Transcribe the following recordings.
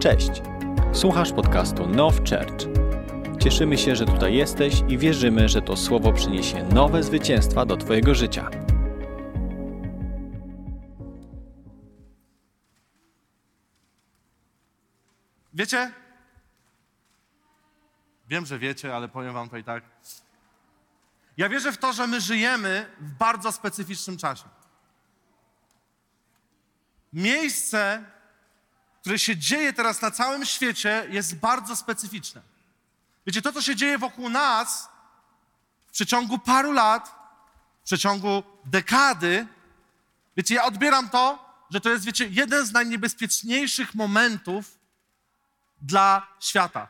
Cześć! Słuchasz podcastu Now Church. Cieszymy się, że tutaj jesteś i wierzymy, że to słowo przyniesie nowe zwycięstwa do Twojego życia. Wiecie? Wiem, że wiecie, ale powiem wam to i tak. Ja wierzę w to, że my żyjemy w bardzo specyficznym czasie. Miejsce, które się dzieje teraz na całym świecie, jest bardzo specyficzne. Wiecie, to, co się dzieje wokół nas w przeciągu paru lat, w przeciągu dekady, wiecie, ja odbieram to, że to jest, wiecie, jeden z najniebezpieczniejszych momentów dla świata,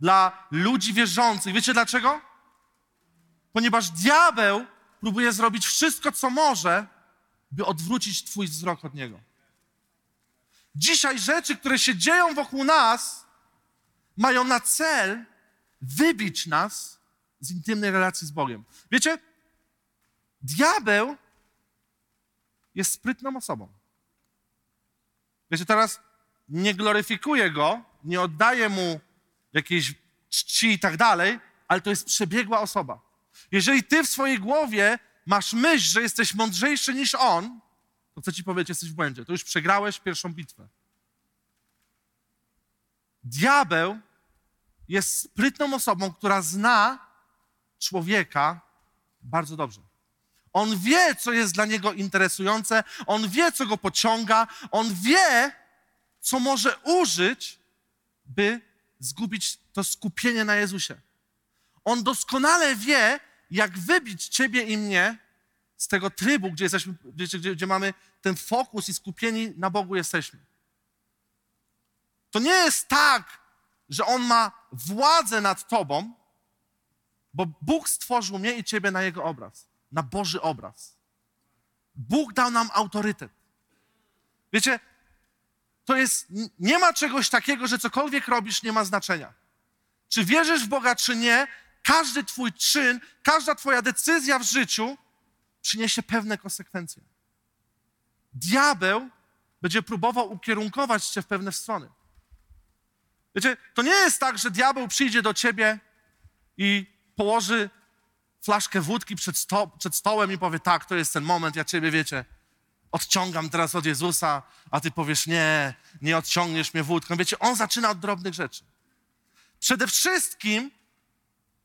dla ludzi wierzących. Wiecie dlaczego? Ponieważ diabeł próbuje zrobić wszystko, co może, by odwrócić Twój wzrok od niego. Dzisiaj rzeczy, które się dzieją wokół nas, mają na cel wybić nas z intymnej relacji z Bogiem. Wiecie, diabeł jest sprytną osobą. Wiecie, teraz nie gloryfikuję go, nie oddaję mu jakiejś czci i tak dalej, ale to jest przebiegła osoba. Jeżeli ty w swojej głowie masz myśl, że jesteś mądrzejszy niż on, to chcę ci powiedzieć, jesteś w błędzie. To już przegrałeś pierwszą bitwę. Diabeł jest sprytną osobą, która zna człowieka bardzo dobrze. On wie, co jest dla niego interesujące, on wie, co go pociąga, on wie, co może użyć, by zgubić to skupienie na Jezusie. On doskonale wie, jak wybić ciebie i mnie z tego trybu, gdzie, jesteśmy, gdzie, gdzie mamy ten fokus i skupieni na Bogu jesteśmy. To nie jest tak, że On ma władzę nad tobą, bo Bóg stworzył mnie i ciebie na Jego obraz, na Boży obraz. Bóg dał nam autorytet. Wiecie, to jest, nie ma czegoś takiego, że cokolwiek robisz nie ma znaczenia. Czy wierzysz w Boga, czy nie, każdy Twój czyn, każda Twoja decyzja w życiu przyniesie pewne konsekwencje. Diabeł będzie próbował ukierunkować Cię w pewne strony. Wiecie, to nie jest tak, że diabeł przyjdzie do Ciebie i położy flaszkę wódki przed, sto, przed stołem i powie, tak, to jest ten moment, ja Ciebie, wiecie, odciągam teraz od Jezusa, a Ty powiesz, nie, nie odciągniesz mnie wódką. Wiecie, On zaczyna od drobnych rzeczy. Przede wszystkim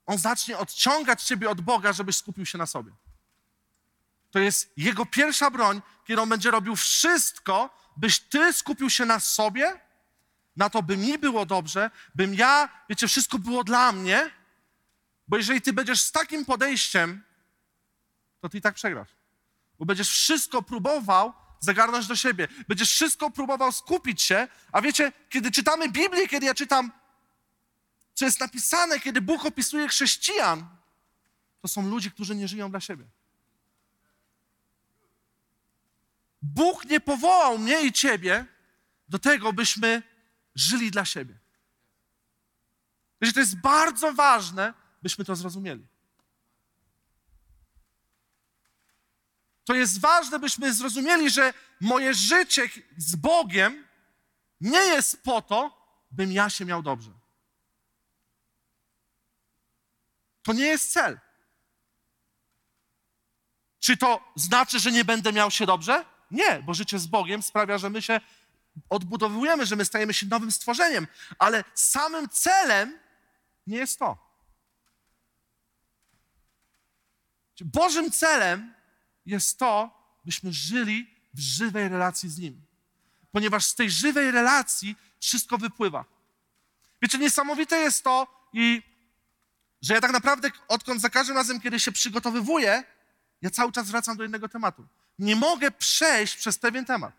on zacznie odciągać ciebie od Boga, żebyś skupił się na sobie. To jest jego pierwsza broń, kiedy on będzie robił wszystko, byś ty skupił się na sobie, na to, by mi było dobrze, bym ja, wiecie, wszystko było dla mnie, bo jeżeli ty będziesz z takim podejściem, to ty i tak przegrasz. Bo będziesz wszystko próbował zagarnąć do siebie. Będziesz wszystko próbował skupić się, a wiecie, kiedy czytamy Biblię, kiedy ja czytam co jest napisane, kiedy Bóg opisuje chrześcijan, to są ludzie, którzy nie żyją dla siebie. Bóg nie powołał mnie i ciebie do tego, byśmy żyli dla siebie. Wiecie, to jest bardzo ważne, byśmy to zrozumieli. To jest ważne, byśmy zrozumieli, że moje życie z Bogiem nie jest po to, bym ja się miał dobrze. To nie jest cel. Czy to znaczy, że nie będę miał się dobrze? Nie, bo życie z Bogiem sprawia, że my się odbudowujemy, że my stajemy się nowym stworzeniem, ale samym celem nie jest to. Bożym celem jest to, byśmy żyli w żywej relacji z Nim. Ponieważ z tej żywej relacji wszystko wypływa. Wiecie, niesamowite jest to i że ja tak naprawdę, odkąd za każdym razem, kiedy się przygotowywuję, ja cały czas wracam do innego tematu. Nie mogę przejść przez pewien temat.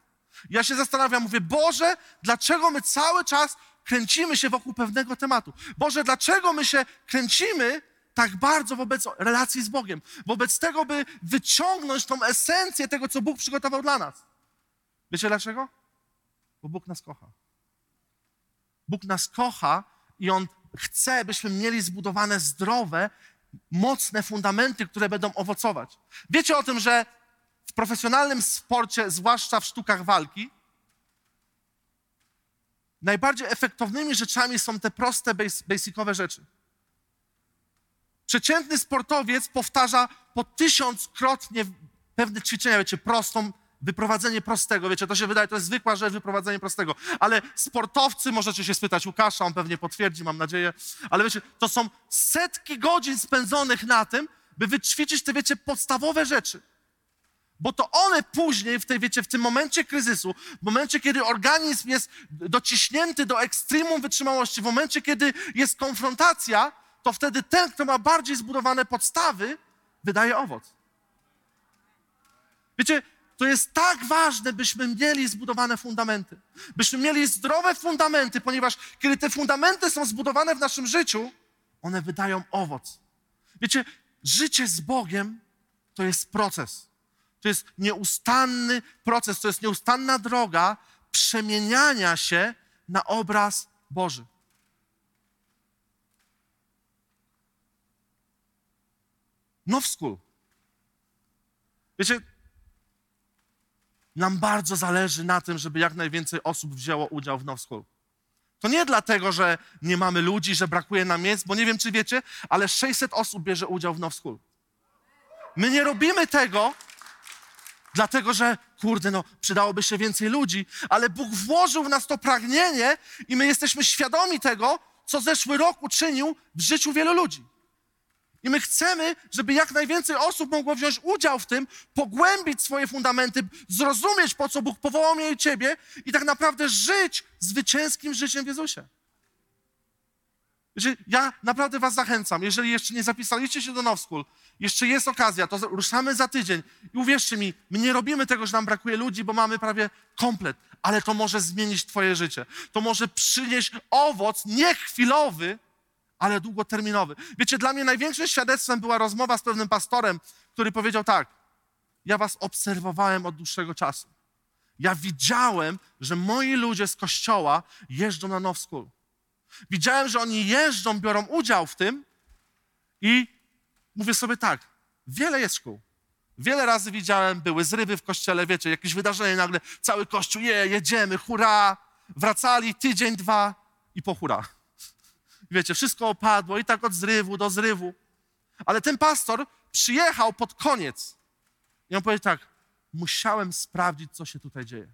Ja się zastanawiam, mówię, Boże, dlaczego my cały czas kręcimy się wokół pewnego tematu? Boże, dlaczego my się kręcimy tak bardzo wobec relacji z Bogiem? Wobec tego, by wyciągnąć tą esencję tego, co Bóg przygotował dla nas. Wiecie dlaczego? Bo Bóg nas kocha. Bóg nas kocha i On chce, byśmy mieli zbudowane zdrowe, mocne fundamenty, które będą owocować. Wiecie o tym, że profesjonalnym sporcie, zwłaszcza w sztukach walki, najbardziej efektownymi rzeczami są te proste, bas- basicowe rzeczy. Przeciętny sportowiec powtarza po tysiąckrotnie pewne ćwiczenia, wiecie, prostą, wyprowadzenie prostego, wiecie, to się wydaje, to jest zwykła rzecz, wyprowadzenie prostego, ale sportowcy, możecie się spytać Łukasza, on pewnie potwierdzi, mam nadzieję, ale wiecie, to są setki godzin spędzonych na tym, by wyćwiczyć te, wiecie, podstawowe rzeczy. Bo to one później, w tej, wiecie, w tym momencie kryzysu, w momencie, kiedy organizm jest dociśnięty do ekstremum wytrzymałości, w momencie, kiedy jest konfrontacja, to wtedy ten, kto ma bardziej zbudowane podstawy, wydaje owoc. Wiecie, to jest tak ważne, byśmy mieli zbudowane fundamenty. Byśmy mieli zdrowe fundamenty, ponieważ kiedy te fundamenty są zbudowane w naszym życiu, one wydają owoc. Wiecie, życie z Bogiem to jest proces. To jest nieustanny proces, to jest nieustanna droga przemieniania się na obraz Boży. Now. Wiecie, nam bardzo zależy na tym, żeby jak najwięcej osób wzięło udział w Now School. To nie dlatego, że nie mamy ludzi, że brakuje nam miejsc, bo nie wiem, czy wiecie, ale 600 osób bierze udział w Now School. My nie robimy tego, dlatego że, kurde, no, przydałoby się więcej ludzi, ale Bóg włożył w nas to pragnienie i my jesteśmy świadomi tego, co zeszły rok uczynił w życiu wielu ludzi. I my chcemy, żeby jak najwięcej osób mogło wziąć udział w tym, pogłębić swoje fundamenty, zrozumieć, po co Bóg powołał mnie i ciebie i tak naprawdę żyć zwycięskim życiem w Jezusie. Ja naprawdę was zachęcam, jeżeli jeszcze nie zapisaliście się do Now School, jeszcze jest okazja, to ruszamy za tydzień. I uwierzcie mi, my nie robimy tego, że nam brakuje ludzi, bo mamy prawie komplet, ale to może zmienić twoje życie. To może przynieść owoc, nie chwilowy, ale długoterminowy. Wiecie, dla mnie największym świadectwem była rozmowa z pewnym pastorem, który powiedział tak: Ja was obserwowałem od dłuższego czasu. Ja widziałem, że moi ludzie z kościoła jeżdżą na Now. Widziałem, że oni jeżdżą, biorą udział w tym i mówię sobie tak, wiele jest szkół. Wiele razy widziałem, były zrywy w kościele, wiecie, jakieś wydarzenie, nagle cały kościół, je, jedziemy, hurra, wracali tydzień, dwa i po hurra. Wiecie, wszystko opadło i tak od zrywu do zrywu. Ale ten pastor przyjechał pod koniec i on powiedział tak, musiałem sprawdzić, co się tutaj dzieje.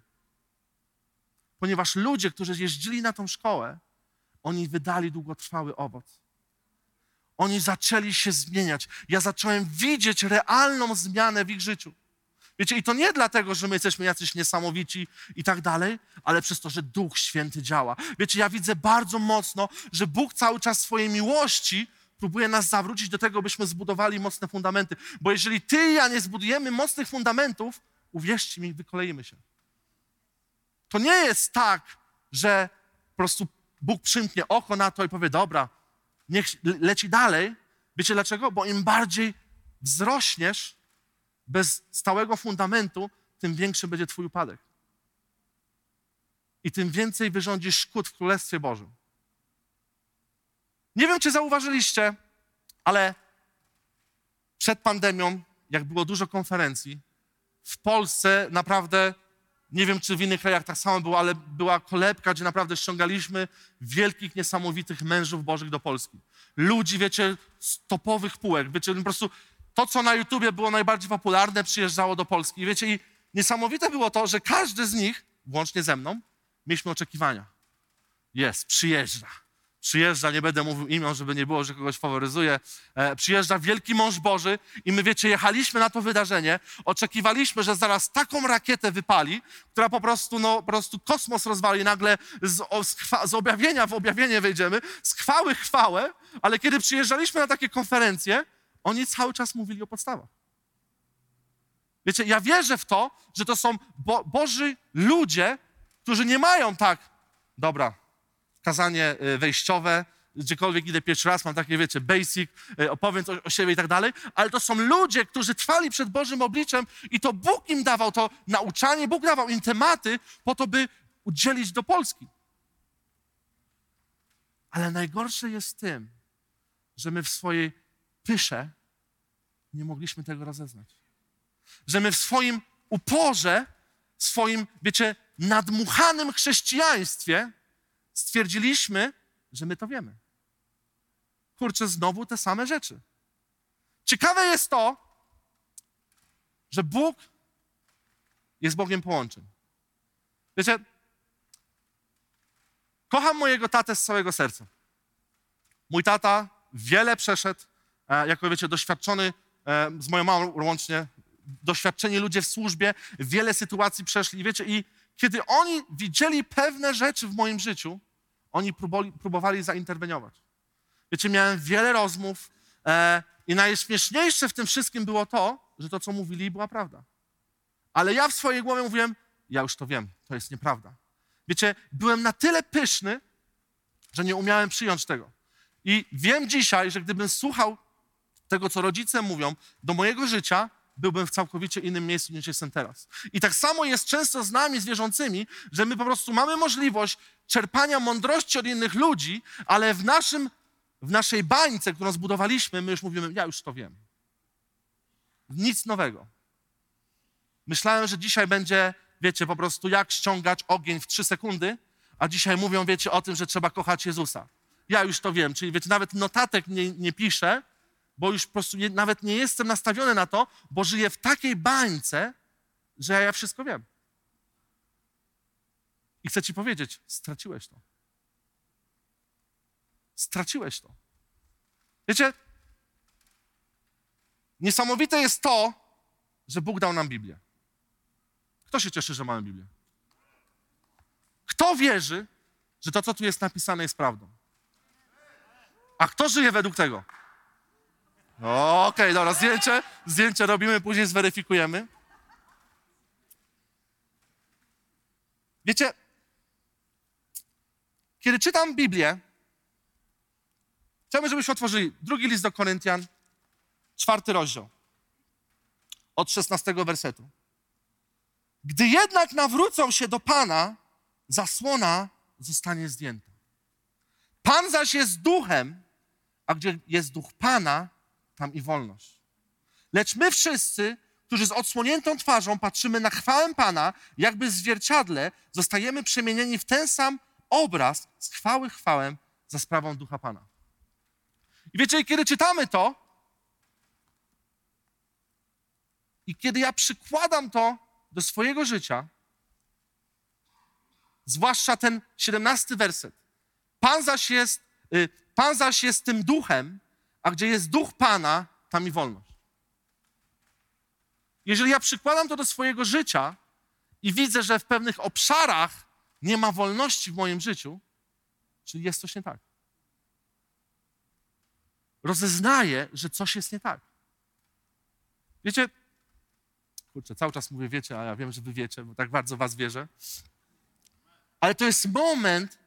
Ponieważ ludzie, którzy jeździli na tą szkołę, oni wydali długotrwały owoc. Oni zaczęli się zmieniać. Ja zacząłem widzieć realną zmianę w ich życiu. Wiecie, i to nie dlatego, że my jesteśmy jacyś niesamowici i tak dalej, ale przez to, że Duch Święty działa. Wiecie, ja widzę bardzo mocno, że Bóg cały czas swojej miłości próbuje nas zawrócić do tego, byśmy zbudowali mocne fundamenty. Bo jeżeli ty i ja nie zbudujemy mocnych fundamentów, uwierzcie mi, wykoleimy się. To nie jest tak, że po prostu Bóg przymknie oko na to i powie, dobra, niech leci dalej. Wiecie dlaczego? Bo im bardziej wzrośniesz bez stałego fundamentu, tym większy będzie Twój upadek. I tym więcej wyrządzisz szkód w Królestwie Bożym. Nie wiem, czy zauważyliście, ale przed pandemią, jak było dużo konferencji, w Polsce naprawdę nie wiem, czy w innych krajach tak samo było, ale była kolebka, gdzie naprawdę ściągaliśmy wielkich, niesamowitych mężów bożych do Polski. Ludzi, wiecie, z topowych półek. Wiecie, po prostu to, co na YouTubie było najbardziej popularne, przyjeżdżało do Polski. I wiecie, i niesamowite było to, że każdy z nich, włącznie ze mną, mieliśmy oczekiwania. Jest, przyjeżdża przyjeżdża, nie będę mówił imion, żeby nie było, że kogoś faworyzuje, e, przyjeżdża wielki mąż Boży i my, wiecie, jechaliśmy na to wydarzenie, oczekiwaliśmy, że zaraz taką rakietę wypali, która po prostu, no, po prostu kosmos rozwali, nagle z, o, z, chwa, z objawienia w objawienie wejdziemy, z chwały chwałę, ale kiedy przyjeżdżaliśmy na takie konferencje, oni cały czas mówili o podstawach. Wiecie, ja wierzę w to, że to są bo, Boży ludzie, którzy nie mają tak, dobra, kazanie y, wejściowe, gdziekolwiek idę pierwszy raz, mam takie, wiecie, basic, y, opowiem o, o siebie i tak dalej, ale to są ludzie, którzy trwali przed Bożym obliczem i to Bóg im dawał to nauczanie, Bóg dawał im tematy po to, by udzielić do Polski. Ale najgorsze jest tym, że my w swojej pysze nie mogliśmy tego rozeznać. Że my w swoim uporze, swoim, wiecie, nadmuchanym chrześcijaństwie stwierdziliśmy, że my to wiemy. Kurczę, znowu te same rzeczy. Ciekawe jest to, że Bóg jest Bogiem połączeń. Wiecie, kocham mojego tatę z całego serca. Mój tata wiele przeszedł, e, jako wiecie, doświadczony e, z moją mamą łącznie, doświadczeni ludzie w służbie, wiele sytuacji przeszli. Wiecie, i kiedy oni widzieli pewne rzeczy w moim życiu, oni próbowali, próbowali zainterweniować. Wiecie, miałem wiele rozmów e, i najśmieszniejsze w tym wszystkim było to, że to, co mówili, była prawda. Ale ja w swojej głowie mówiłem, ja już to wiem, to jest nieprawda. Wiecie, byłem na tyle pyszny, że nie umiałem przyjąć tego. I wiem dzisiaj, że gdybym słuchał tego, co rodzice mówią do mojego życia, byłbym w całkowicie innym miejscu niż jestem teraz. I tak samo jest często z nami, z wierzącymi, że my po prostu mamy możliwość czerpania mądrości od innych ludzi, ale w, naszym, w naszej bańce, którą zbudowaliśmy, my już mówimy, ja już to wiem. Nic nowego. Myślałem, że dzisiaj będzie, wiecie, po prostu jak ściągać ogień w trzy sekundy, a dzisiaj mówią, wiecie, o tym, że trzeba kochać Jezusa. Ja już to wiem, czyli wiecie, nawet notatek nie, nie piszę, bo już po prostu nie, nawet nie jestem nastawiony na to, bo żyję w takiej bańce, że ja wszystko wiem. I chcę ci powiedzieć, straciłeś to. Straciłeś to. Wiecie, niesamowite jest to, że Bóg dał nam Biblię. Kto się cieszy, że mamy Biblię? Kto wierzy, że to, co tu jest napisane, jest prawdą? A kto żyje według tego? Okej, okay, dobra, zdjęcie, zdjęcie robimy, później zweryfikujemy. Wiecie, kiedy czytam Biblię, chciałbym, żebyśmy otworzyli drugi list do Koryntian, czwarty rozdział, od szesnastego wersetu. Gdy jednak nawrócą się do Pana, zasłona zostanie zdjęta. Pan zaś jest duchem, a gdzie jest duch Pana, tam i wolność. Lecz my wszyscy, którzy z odsłoniętą twarzą patrzymy na chwałę Pana, jakby zwierciadle, zostajemy przemienieni w ten sam obraz z chwały chwałę za sprawą ducha Pana. I wiecie, kiedy czytamy to, i kiedy ja przykładam to do swojego życia, zwłaszcza ten 17 werset, Pan zaś jest, y, Pan zaś jest tym duchem, a gdzie jest duch Pana, tam i wolność. Jeżeli ja przykładam to do swojego życia i widzę, że w pewnych obszarach nie ma wolności w moim życiu, czyli jest coś nie tak. Rozeznaję, że coś jest nie tak. Wiecie, kurczę, cały czas mówię wiecie, a ja wiem, że wy wiecie, bo tak bardzo was wierzę. Ale to jest moment,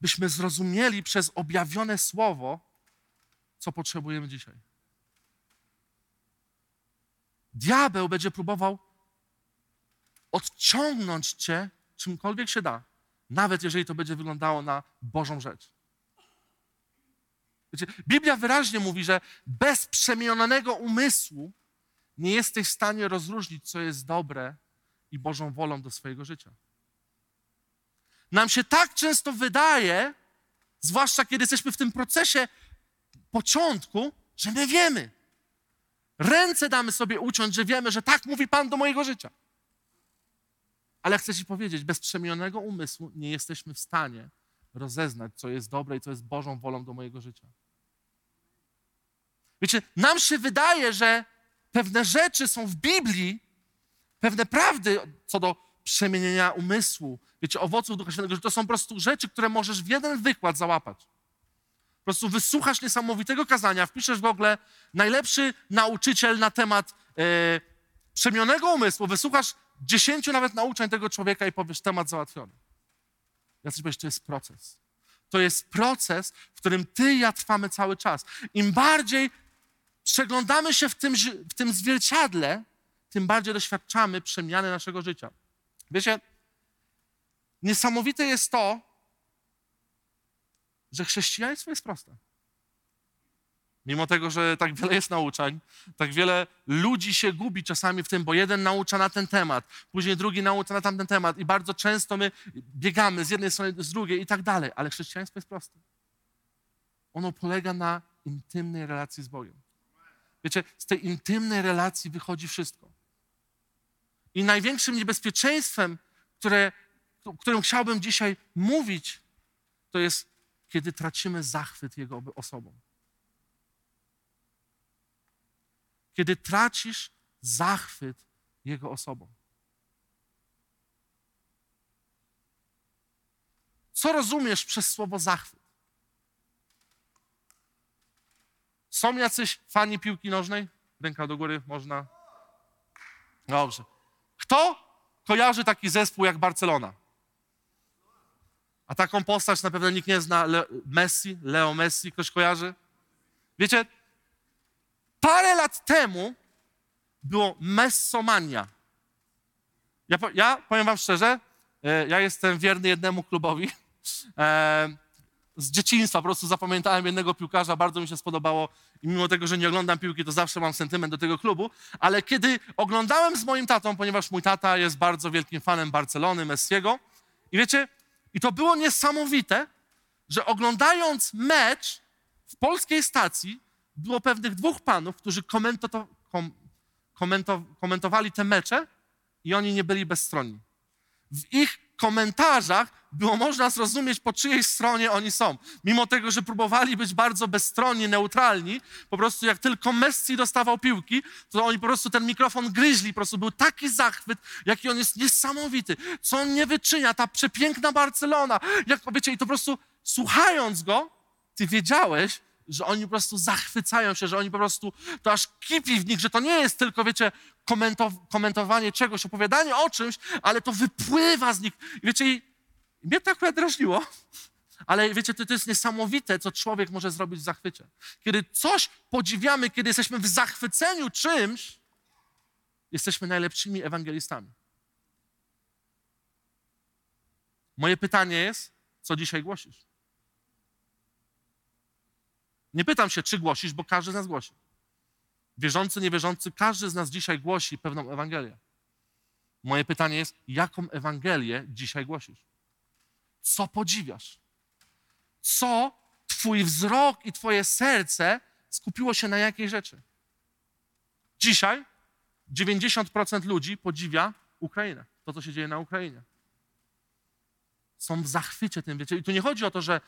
byśmy zrozumieli przez objawione słowo, co potrzebujemy dzisiaj. Diabeł będzie próbował odciągnąć cię czymkolwiek się da, nawet jeżeli to będzie wyglądało na Bożą rzecz. Wiecie, Biblia wyraźnie mówi, że bez przemienionego umysłu nie jesteś w stanie rozróżnić, co jest dobre i Bożą wolą do swojego życia. Nam się tak często wydaje, zwłaszcza kiedy jesteśmy w tym procesie początku, że my wiemy. Ręce damy sobie uciąć, że wiemy, że tak mówi Pan do mojego życia. Ale chcę Ci powiedzieć, bez przemienionego umysłu nie jesteśmy w stanie rozeznać, co jest dobre i co jest Bożą wolą do mojego życia. Wiecie, nam się wydaje, że pewne rzeczy są w Biblii, pewne prawdy co do przemienienia umysłu, wiecie, owoców Ducha Świętego, że to są po prostu rzeczy, które możesz w jeden wykład załapać. Po prostu wysłuchasz niesamowitego kazania, wpiszesz w ogóle najlepszy nauczyciel na temat e, przemionego umysłu, wysłuchasz dziesięciu nawet nauczeń tego człowieka i powiesz temat załatwiony. Ja coś powiesz, to jest proces. To jest proces, w którym ty i ja trwamy cały czas. Im bardziej przeglądamy się w tym, w tym zwierciadle, tym bardziej doświadczamy przemiany naszego życia. Wiecie, niesamowite jest to, że chrześcijaństwo jest proste. Mimo tego, że tak wiele jest nauczań, tak wiele ludzi się gubi czasami w tym, bo jeden naucza na ten temat, później drugi naucza na tamten temat i bardzo często my biegamy z jednej strony, z drugiej i tak dalej. Ale chrześcijaństwo jest proste. Ono polega na intymnej relacji z Bogiem. Wiecie, z tej intymnej relacji wychodzi wszystko. I największym niebezpieczeństwem, które, o którym chciałbym dzisiaj mówić, to jest, kiedy tracimy zachwyt Jego osobą. Kiedy tracisz zachwyt Jego osobą. Co rozumiesz przez słowo zachwyt? Są jacyś fani piłki nożnej? Ręka do góry, można. Dobrze. Kto kojarzy taki zespół jak Barcelona? A taką postać na pewno nikt nie zna. Le Messi, Leo Messi, ktoś kojarzy? Wiecie, parę lat temu było Messomania. Ja, ja powiem wam szczerze, e, ja jestem wierny jednemu klubowi. E, z dzieciństwa po prostu zapamiętałem jednego piłkarza, bardzo mi się spodobało i mimo tego, że nie oglądam piłki, to zawsze mam sentyment do tego klubu, ale kiedy oglądałem z moim tatą, ponieważ mój tata jest bardzo wielkim fanem Barcelony, Messiego i wiecie, i to było niesamowite, że oglądając mecz w polskiej stacji było pewnych dwóch panów, którzy komento, kom, komento, komentowali te mecze i oni nie byli bezstronni. W ich komentarzach było można zrozumieć, po czyjej stronie oni są. Mimo tego, że próbowali być bardzo bezstronni, neutralni, po prostu jak tylko Messi dostawał piłki, to oni po prostu ten mikrofon gryźli, po prostu był taki zachwyt, jaki on jest niesamowity, co on nie wyczynia, ta przepiękna Barcelona, jak wiecie, i to po prostu słuchając go, ty wiedziałeś, że oni po prostu zachwycają się, że oni po prostu, to aż kipi w nich, że to nie jest tylko, wiecie, komentowanie czegoś, opowiadanie o czymś, ale to wypływa z nich. Wiecie, i mnie to akurat drażniło, ale wiecie, to, to jest niesamowite, co człowiek może zrobić w zachwycie. Kiedy coś podziwiamy, kiedy jesteśmy w zachwyceniu czymś, jesteśmy najlepszymi ewangelistami. Moje pytanie jest, co dzisiaj głosisz? Nie pytam się, czy głosisz, bo każdy z nas głosi. Wierzący, niewierzący, każdy z nas dzisiaj głosi pewną Ewangelię. Moje pytanie jest, jaką Ewangelię dzisiaj głosisz? Co podziwiasz? Co Twój wzrok i Twoje serce skupiło się na jakiej rzeczy? Dzisiaj 90% ludzi podziwia Ukrainę, to co się dzieje na Ukrainie. Są w zachwycie tym, wiecie. I tu nie chodzi o to, że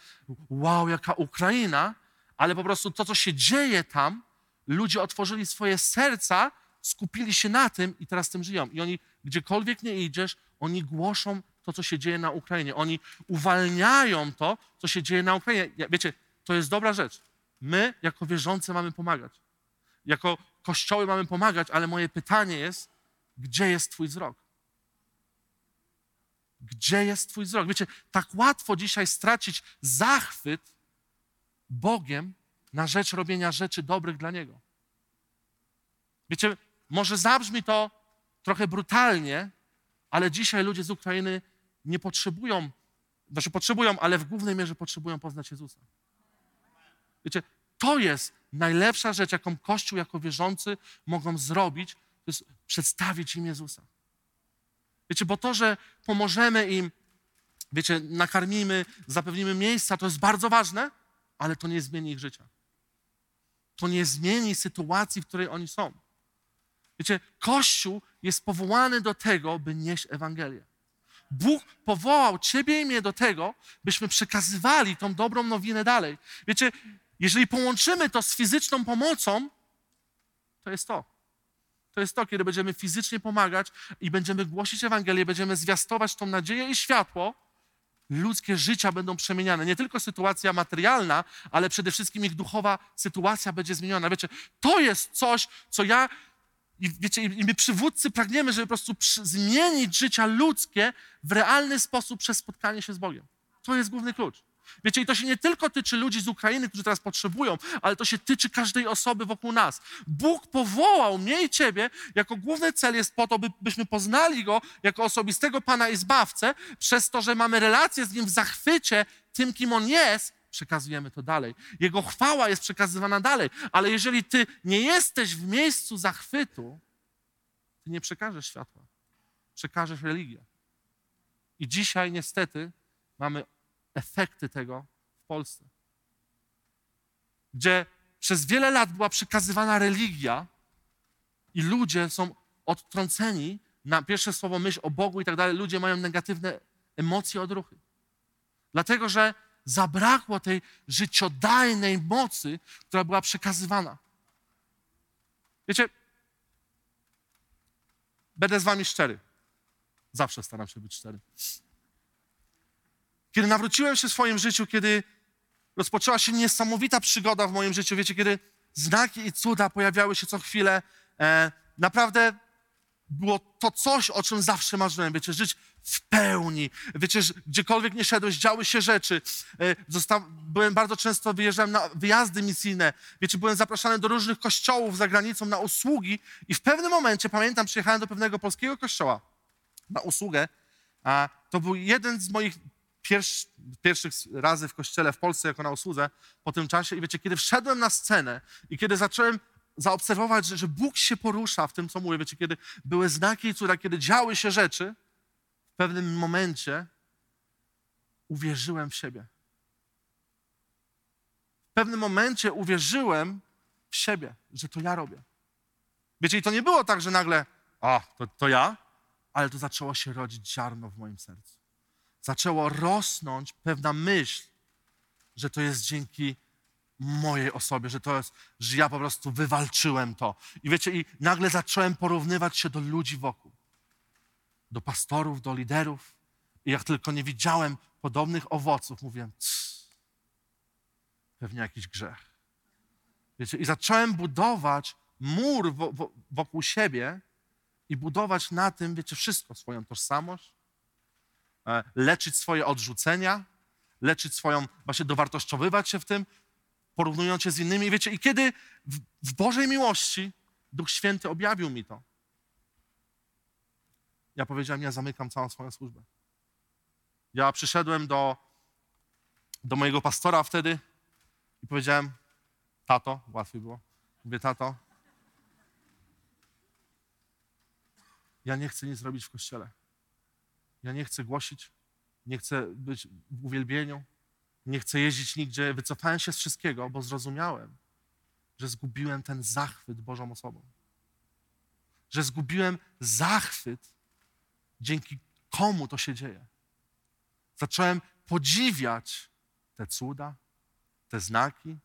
wow, jaka Ukraina, ale po prostu to, co się dzieje tam, ludzie otworzyli swoje serca, skupili się na tym i teraz tym żyją. I oni, gdziekolwiek nie idziesz, oni głoszą to, co się dzieje na Ukrainie. Oni uwalniają to, co się dzieje na Ukrainie. Wiecie, to jest dobra rzecz. My, jako wierzący, mamy pomagać. Jako kościoły mamy pomagać, ale moje pytanie jest, gdzie jest Twój wzrok? Gdzie jest Twój wzrok? Wiecie, tak łatwo dzisiaj stracić zachwyt Bogiem na rzecz robienia rzeczy dobrych dla Niego. Wiecie, może zabrzmi to trochę brutalnie, ale dzisiaj ludzie z Ukrainy nie potrzebują, znaczy potrzebują, ale w głównej mierze potrzebują poznać Jezusa. Wiecie, to jest najlepsza rzecz, jaką Kościół jako wierzący mogą zrobić, to jest przedstawić im Jezusa. Wiecie, bo to, że pomożemy im, wiecie, nakarmimy, zapewnimy miejsca, to jest bardzo ważne, ale to nie zmieni ich życia. To nie zmieni sytuacji, w której oni są. Wiecie, Kościół jest powołany do tego, by nieść Ewangelię. Bóg powołał ciebie i mnie do tego, byśmy przekazywali tą dobrą nowinę dalej. Wiecie, jeżeli połączymy to z fizyczną pomocą, to jest to. To jest to, kiedy będziemy fizycznie pomagać i będziemy głosić Ewangelię, będziemy zwiastować tą nadzieję i światło, ludzkie życia będą przemieniane. Nie tylko sytuacja materialna, ale przede wszystkim ich duchowa sytuacja będzie zmieniona. Wiecie, to jest coś, co ja i wiecie, i my przywódcy pragniemy, żeby po prostu przy, zmienić życia ludzkie w realny sposób przez spotkanie się z Bogiem. To jest główny klucz. Wiecie, i to się nie tylko tyczy ludzi z Ukrainy, którzy teraz potrzebują, ale to się tyczy każdej osoby wokół nas. Bóg powołał mnie i ciebie, jako główny cel jest po to, by, byśmy poznali Go jako osobistego Pana i Zbawcę, przez to, że mamy relację z Nim w zachwycie tym, kim On jest, przekazujemy to dalej. Jego chwała jest przekazywana dalej. Ale jeżeli ty nie jesteś w miejscu zachwytu, ty nie przekażesz światła. Przekażesz religię. I dzisiaj niestety mamy efekty tego w Polsce. Gdzie przez wiele lat była przekazywana religia i ludzie są odtrąceni na pierwsze słowo myśl o Bogu i tak dalej. Ludzie mają negatywne emocje, odruchy. Dlatego, że zabrakło tej życiodajnej mocy, która była przekazywana. Wiecie, będę z wami szczery. Zawsze staram się być szczery. Kiedy nawróciłem się w swoim życiu, kiedy rozpoczęła się niesamowita przygoda w moim życiu, wiecie, kiedy znaki i cuda pojawiały się co chwilę, e, naprawdę było to coś, o czym zawsze marzyłem, wiecie, żyć w pełni. Wiecie, gdziekolwiek nie szedłeś, działy się rzeczy. E, byłem bardzo często, wyjeżdżałem na wyjazdy misyjne. Wiecie, byłem zapraszany do różnych kościołów za granicą na usługi i w pewnym momencie, pamiętam, przyjechałem do pewnego polskiego kościoła na usługę, a to był jeden z moich pierwsz, pierwszych razy w kościele w Polsce jako na usłudze po tym czasie i wiecie, kiedy wszedłem na scenę i kiedy zacząłem zaobserwować, że, że Bóg się porusza w tym, co mówię, wiecie, kiedy były znaki i cuda, kiedy działy się rzeczy, w pewnym momencie uwierzyłem w siebie. W pewnym momencie uwierzyłem w siebie, że to ja robię. Wiecie, i to nie było tak, że nagle, a, to, to ja, ale to zaczęło się rodzić ziarno w moim sercu. Zaczęło rosnąć pewna myśl, że to jest dzięki mojej osobie, że to jest, że ja po prostu wywalczyłem to. I wiecie, i nagle zacząłem porównywać się do ludzi wokół. Do pastorów, do liderów. I jak tylko nie widziałem podobnych owoców, mówiłem, pewnie jakiś grzech. Wiecie, i zacząłem budować mur wo, wo, wokół siebie i budować na tym, wiecie, wszystko, swoją tożsamość, leczyć swoje odrzucenia, leczyć swoją, właśnie dowartościowywać się w tym, porównując się z innymi. Wiecie, i kiedy w, w Bożej miłości Duch Święty objawił mi to, ja powiedziałem, ja zamykam całą swoją służbę. Ja przyszedłem do, do mojego pastora wtedy i powiedziałem, tato, łatwiej było, mówię, tato, ja nie chcę nic zrobić w kościele. Ja nie chcę głosić, nie chcę być w uwielbieniu, nie chcę jeździć nigdzie. Wycofałem się z wszystkiego, bo zrozumiałem, że zgubiłem ten zachwyt Bożą osobą. Że zgubiłem zachwyt, dzięki komu to się dzieje. Zacząłem podziwiać te cuda, te znaki.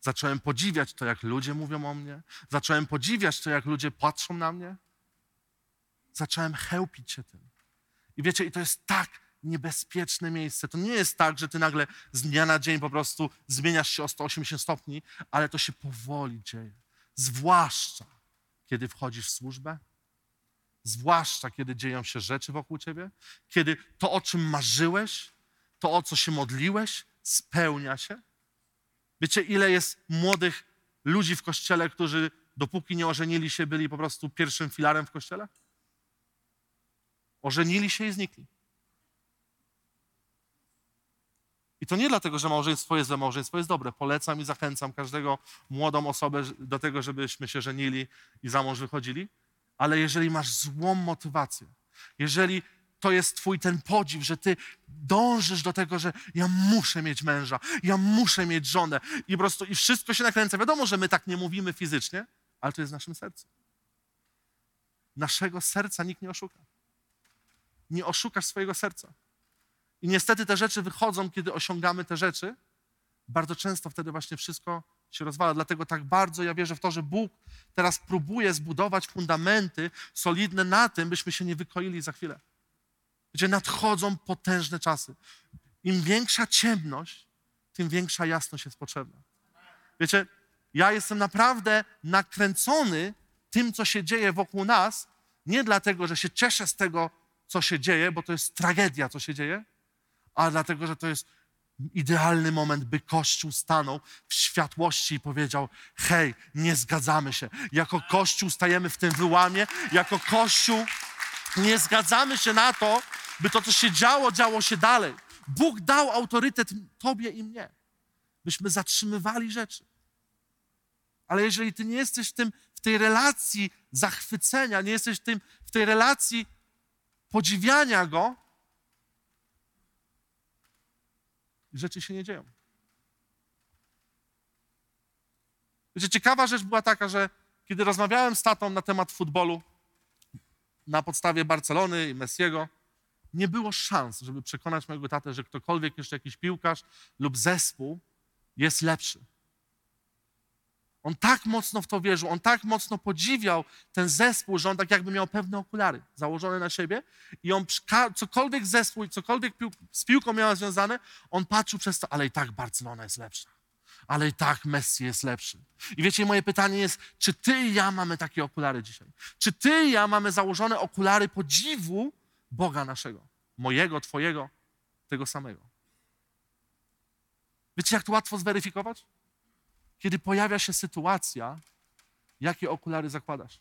Zacząłem podziwiać to, jak ludzie mówią o mnie. Zacząłem podziwiać to, jak ludzie patrzą na mnie. Zacząłem chełpić się tym. I wiecie, i to jest tak niebezpieczne miejsce. To nie jest tak, że ty nagle z dnia na dzień po prostu zmieniasz się o 180 stopni, ale to się powoli dzieje. Zwłaszcza, kiedy wchodzisz w służbę, zwłaszcza, kiedy dzieją się rzeczy wokół ciebie, kiedy to, o czym marzyłeś, to, o co się modliłeś, spełnia się. Wiecie, ile jest młodych ludzi w kościele, którzy dopóki nie ożenili się, byli po prostu pierwszym filarem w kościele? Ożenili się i znikli. I to nie dlatego, że małżeństwo jest złe, małżeństwo jest dobre. Polecam i zachęcam każdego młodą osobę do tego, żebyśmy się żenili i za mąż wychodzili. Ale jeżeli masz złą motywację, jeżeli to jest twój ten podziw, że ty dążysz do tego, że ja muszę mieć męża, ja muszę mieć żonę i po prostu i wszystko się nakręca. Wiadomo, że my tak nie mówimy fizycznie, ale to jest w naszym sercu. Naszego serca nikt nie oszuka. Nie oszukasz swojego serca. I niestety te rzeczy wychodzą, kiedy osiągamy te rzeczy. Bardzo często wtedy właśnie wszystko się rozwala. Dlatego tak bardzo ja wierzę w to, że Bóg teraz próbuje zbudować fundamenty solidne na tym, byśmy się nie wykoili za chwilę. Gdzie nadchodzą potężne czasy. Im większa ciemność, tym większa jasność jest potrzebna. Wiecie, ja jestem naprawdę nakręcony tym, co się dzieje wokół nas, nie dlatego, że się cieszę z tego, co się dzieje, bo to jest tragedia, co się dzieje, a dlatego, że to jest idealny moment, by Kościół stanął w światłości i powiedział: Hej, nie zgadzamy się. Jako Kościół stajemy w tym wyłamie, jako Kościół nie zgadzamy się na to, by to, co się działo, działo się dalej. Bóg dał autorytet Tobie i mnie. byśmy zatrzymywali rzeczy. Ale jeżeli ty nie jesteś w, tym, w tej relacji zachwycenia, nie jesteś w, tym, w tej relacji podziwiania Go, rzeczy się nie dzieją. Wiecie, ciekawa rzecz była taka, że kiedy rozmawiałem z tatą na temat futbolu na podstawie Barcelony i Messiego, nie było szans, żeby przekonać mojego tatę, że ktokolwiek, jeszcze jakiś piłkarz lub zespół jest lepszy. On tak mocno w to wierzył, on tak mocno podziwiał ten zespół, że on tak jakby miał pewne okulary założone na siebie i on cokolwiek zespół i cokolwiek pił, z piłką miał związane, on patrzył przez to, ale i tak Barcelona jest lepsza. Ale i tak Messi jest lepszy. I wiecie, moje pytanie jest, czy ty i ja mamy takie okulary dzisiaj? Czy ty i ja mamy założone okulary podziwu Boga naszego? Mojego, twojego, tego samego. Wiecie, jak to łatwo zweryfikować? Kiedy pojawia się sytuacja, jakie okulary zakładasz?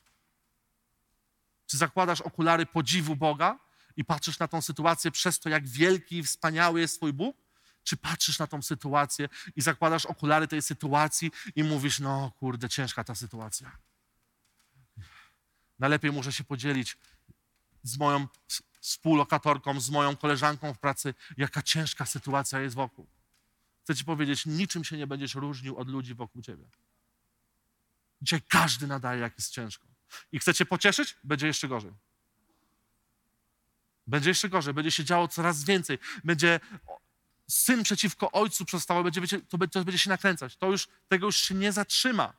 Czy zakładasz okulary podziwu Boga i patrzysz na tą sytuację przez to, jak wielki i wspaniały jest Twój Bóg? Czy patrzysz na tą sytuację i zakładasz okulary tej sytuacji i mówisz, no kurde, ciężka ta sytuacja. Najlepiej muszę się podzielić z moją współlokatorką, z moją koleżanką w pracy, jaka ciężka sytuacja jest wokół. Chcę ci powiedzieć, niczym się nie będziesz różnił od ludzi wokół ciebie. Dzisiaj każdy nadaje, jak jest ciężko. I chcecie pocieszyć? Będzie jeszcze gorzej. Będzie jeszcze gorzej, będzie się działo coraz więcej. Będzie syn przeciwko ojcu przestało, będzie, to, to będzie się nakręcać. To już, tego już się nie zatrzyma.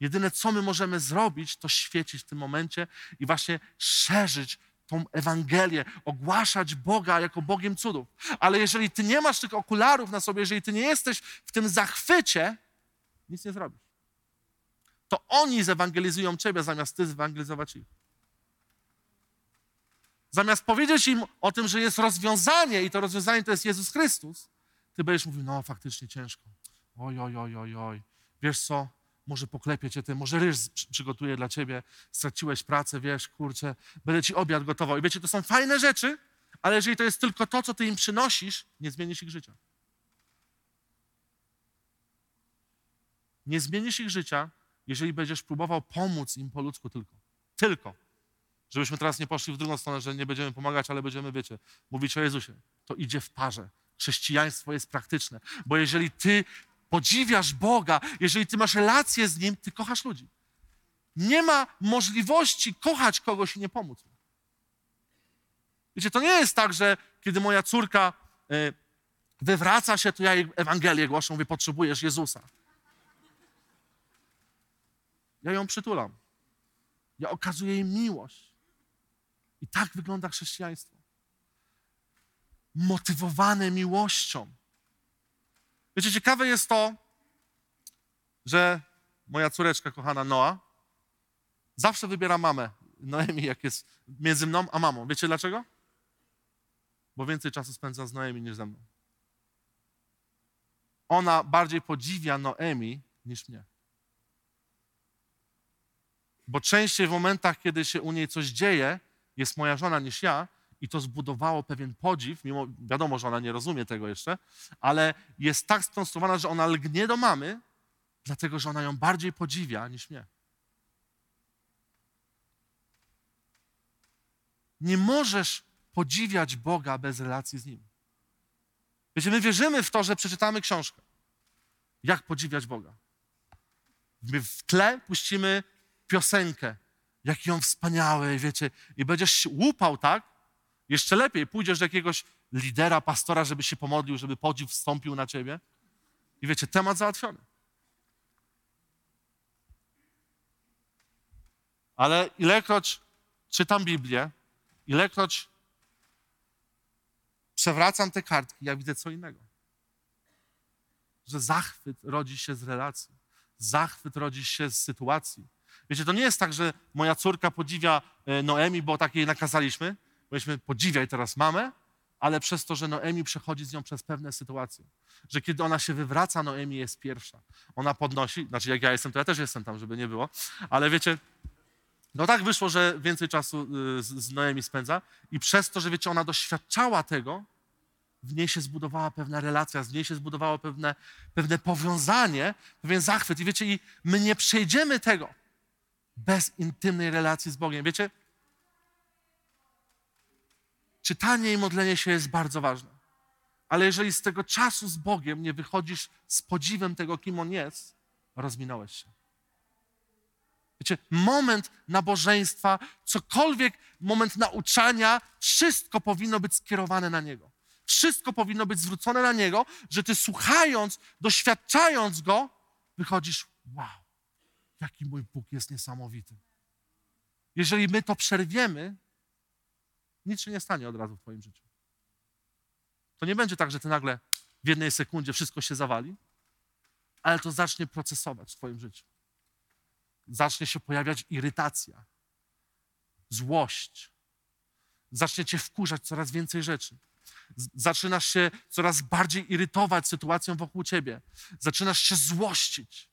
Jedyne, co my możemy zrobić, to świecić w tym momencie i właśnie szerzyć tą Ewangelię, ogłaszać Boga jako Bogiem cudów. Ale jeżeli ty nie masz tych okularów na sobie, jeżeli ty nie jesteś w tym zachwycie, nic nie zrobisz. To oni zewangelizują ciebie, zamiast ty zewangelizować ich. Zamiast powiedzieć im o tym, że jest rozwiązanie i to rozwiązanie to jest Jezus Chrystus, ty będziesz mówił, no faktycznie ciężko. Oj, oj, oj, oj, oj. Wiesz co? Może poklepię cię tym, może ryż przygotuję dla ciebie, straciłeś pracę, wiesz, kurczę, będę ci obiad gotował. I wiecie, to są fajne rzeczy, ale jeżeli to jest tylko to, co ty im przynosisz, nie zmienisz ich życia. Nie zmienisz ich życia, jeżeli będziesz próbował pomóc im po ludzku tylko. Tylko. Żebyśmy teraz nie poszli w drugą stronę, że nie będziemy pomagać, ale będziemy, wiecie, mówić o Jezusie. To idzie w parze. Chrześcijaństwo jest praktyczne, bo jeżeli ty podziwiasz Boga, jeżeli ty masz relację z Nim, ty kochasz ludzi. Nie ma możliwości kochać kogoś i nie pomóc mu. Wiecie, to nie jest tak, że kiedy moja córka y, wywraca się, to ja jej Ewangelię głoszę, mówię, potrzebujesz Jezusa. Ja ją przytulam. Ja okazuję jej miłość. I tak wygląda chrześcijaństwo. Motywowane miłością. Wiecie, ciekawe jest to, że moja córeczka kochana Noa zawsze wybiera mamę Noemi, jak jest między mną a mamą. Wiecie dlaczego? Bo więcej czasu spędza z Noemi niż ze mną. Ona bardziej podziwia Noemi niż mnie. Bo częściej w momentach, kiedy się u niej coś dzieje, jest moja żona niż ja, i to zbudowało pewien podziw, mimo wiadomo, że ona nie rozumie tego jeszcze, ale jest tak skonstruowana, że ona lgnie do mamy, dlatego że ona ją bardziej podziwia niż mnie. Nie możesz podziwiać Boga bez relacji z Nim. Wiecie, my wierzymy w to, że przeczytamy książkę. Jak podziwiać Boga? My w tle puścimy piosenkę, jaki on wspaniały, wiecie, i będziesz łupał tak, jeszcze lepiej, pójdziesz do jakiegoś lidera, pastora, żeby się pomodlił, żeby podziw wstąpił na ciebie. I wiecie, temat załatwiony. Ale ilekroć czytam Biblię, ilekroć przewracam te kartki, ja widzę co innego. Że zachwyt rodzi się z relacji. Zachwyt rodzi się z sytuacji. Wiecie, to nie jest tak, że moja córka podziwia e, Noemi, bo tak jej nakazaliśmy, Powiedzmy, podziwiaj teraz mamę, ale przez to, że Noemi przechodzi z nią przez pewne sytuacje. Że kiedy ona się wywraca, Noemi jest pierwsza. Ona podnosi, znaczy jak ja jestem, to ja też jestem tam, żeby nie było, ale wiecie, no tak wyszło, że więcej czasu y, z, Noemi spędza i przez to, że wiecie, ona doświadczała tego, w niej się zbudowała pewna relacja, z niej się zbudowało pewne, pewne powiązanie, pewien zachwyt. I wiecie, i my nie przejdziemy tego bez intymnej relacji z Bogiem. Wiecie, czytanie i modlenie się jest bardzo ważne. Ale jeżeli z tego czasu z Bogiem nie wychodzisz z podziwem tego, kim On jest, rozminąłeś się. Wiecie, moment nabożeństwa, cokolwiek, moment nauczania, wszystko powinno być skierowane na Niego. Wszystko powinno być zwrócone na Niego, że Ty słuchając, doświadczając Go, wychodzisz, wow, jaki mój Bóg jest niesamowity. Jeżeli my to przerwiemy, nic się nie stanie od razu w Twoim życiu. To nie będzie tak, że Ty nagle w jednej sekundzie wszystko się zawali, ale to zacznie procesować w Twoim życiu zacznie się pojawiać irytacja, złość. Zacznie cię wkurzać coraz więcej rzeczy. Zaczynasz się coraz bardziej irytować sytuacją wokół ciebie. Zaczynasz się złościć.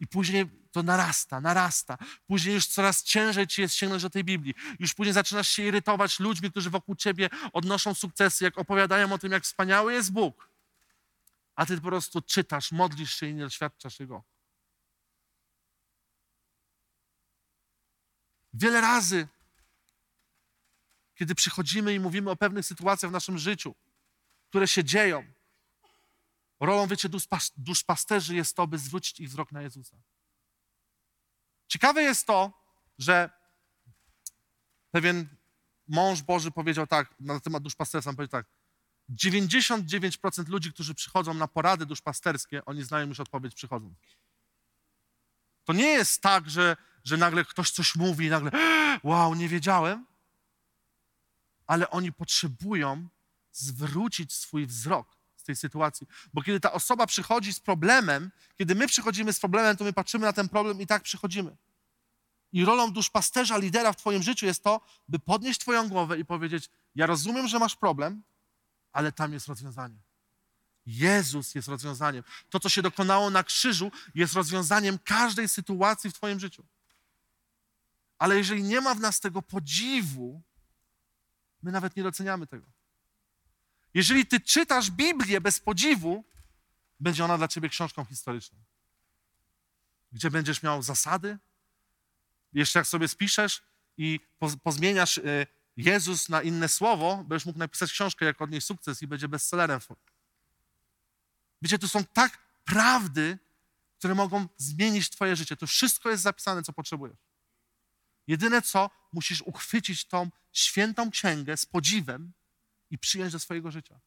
I później to narasta, narasta. Później już coraz ciężej ci jest sięgnąć do tej Biblii. Już później zaczynasz się irytować ludźmi, którzy wokół ciebie odnoszą sukcesy, jak opowiadają o tym, jak wspaniały jest Bóg. A ty po prostu czytasz, modlisz się i nie doświadczasz Jego. Wiele razy, kiedy przychodzimy i mówimy o pewnych sytuacjach w naszym życiu, które się dzieją, rolą, wiecie, duszpasterzy jest to, by zwrócić ich wzrok na Jezusa. Ciekawe jest to, że pewien mąż Boży powiedział tak na temat duszpasterstwa, powiedział tak, 99% ludzi, którzy przychodzą na porady duszpasterskie, oni znają już odpowiedź przychodząc. To nie jest tak, że że nagle ktoś coś mówi i nagle, wow, nie wiedziałem. Ale oni potrzebują zwrócić swój wzrok z tej sytuacji. Bo kiedy ta osoba przychodzi z problemem, kiedy my przychodzimy z problemem, to my patrzymy na ten problem i tak przychodzimy. I rolą duszpasterza, lidera w Twoim życiu jest to, by podnieść Twoją głowę i powiedzieć: Ja rozumiem, że masz problem, ale tam jest rozwiązanie. Jezus jest rozwiązaniem. To, co się dokonało na krzyżu, jest rozwiązaniem każdej sytuacji w Twoim życiu. Ale jeżeli nie ma w nas tego podziwu, my nawet nie doceniamy tego. Jeżeli ty czytasz Biblię bez podziwu, będzie ona dla ciebie książką historyczną. Gdzie będziesz miał zasady, jeszcze jak sobie spiszesz i pozmieniasz y, Jezus na inne słowo, będziesz mógł napisać książkę, jak odnieść sukces i będzie bestsellerem. Wiecie, to są tak prawdy, które mogą zmienić twoje życie. To wszystko jest zapisane, co potrzebujesz. Jedyne co, musisz uchwycić tą świętą księgę z podziwem i przyjąć do swojego życia.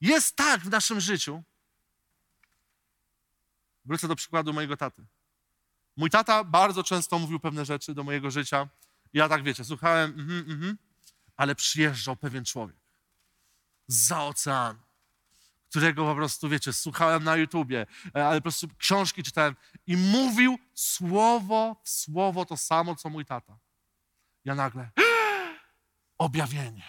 Jest tak w naszym życiu. Wrócę do przykładu mojego taty. Mój tata bardzo często mówił pewne rzeczy do mojego życia. Ja tak wiecie, słuchałem, mm, mm, ale przyjeżdżał pewien człowiek za oceanu którego po prostu, wiecie, słuchałem na YouTubie, e, ale po prostu książki czytałem i mówił słowo w słowo to samo, co mój tata. Ja nagle, objawienie.